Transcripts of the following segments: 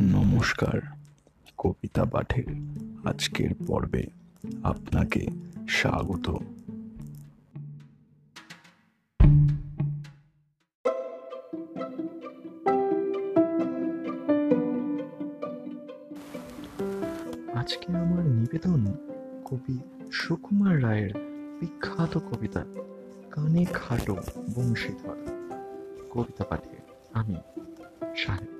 নমস্কার, কবিতা পাঠের আজকের পর্বে আপনাকে স্বাগত। আজকে আমার নিবেদন কবি সুকুমার রায়ের বিখ্যাত কবিতা, কানে খাটো বংশীধর। কবিতা পাঠে আমি সাহেব।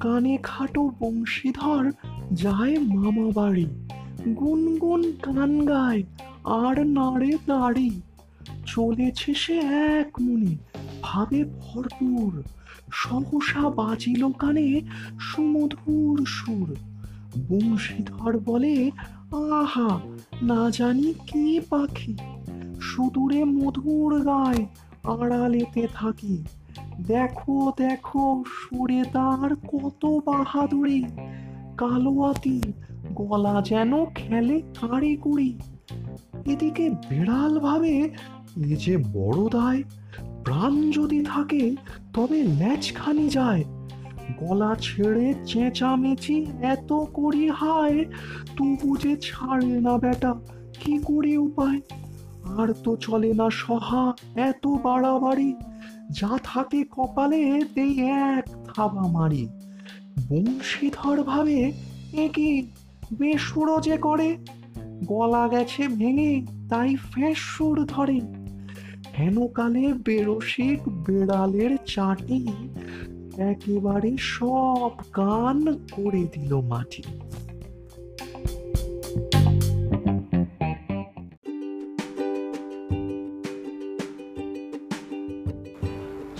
কানে খাটো বংশীধর যায় মামা বাড়ি। গুনগুন গান গায় আর নাড়ে দাড়ি চলেছে সে এক মনে, ভাবে ভরপুর। সহসা বাজিল কানে সুমধুর সুর। বংশীধর বলে, আহা, না জানি কি পাখি। সুদূরে মধুর গায় আড়ালেতে থাকি। দেখো দেখো সুরে তার কত বাহাদুরি। কালোয়াতি, গলা যেন খেলে কাড়ি কুড়ি। এদিকে বিড়াল ভাবে এ যে বড় দায় প্রাণ যদি থাকে, তবে ল্যাচখানি যায়। গলা ছেড়ে চেঁচামেচি এত করি হায়, তবু যে ছাড়ে না বেটা, কি করে উপায়? আর তো চলে না সহা এত বাড়াবাড়ি। যা থাকে কপালে দেই এক থাবা মারি। বংশীধর ভাবে একে বেসুরো যে করে? গলা গেছে ভেঙে তাই ফেঁস সুর ধরে হেনকালে বেরসিক বেড়ালের চাটি? একেবারে সব কান করে দিল মাটি।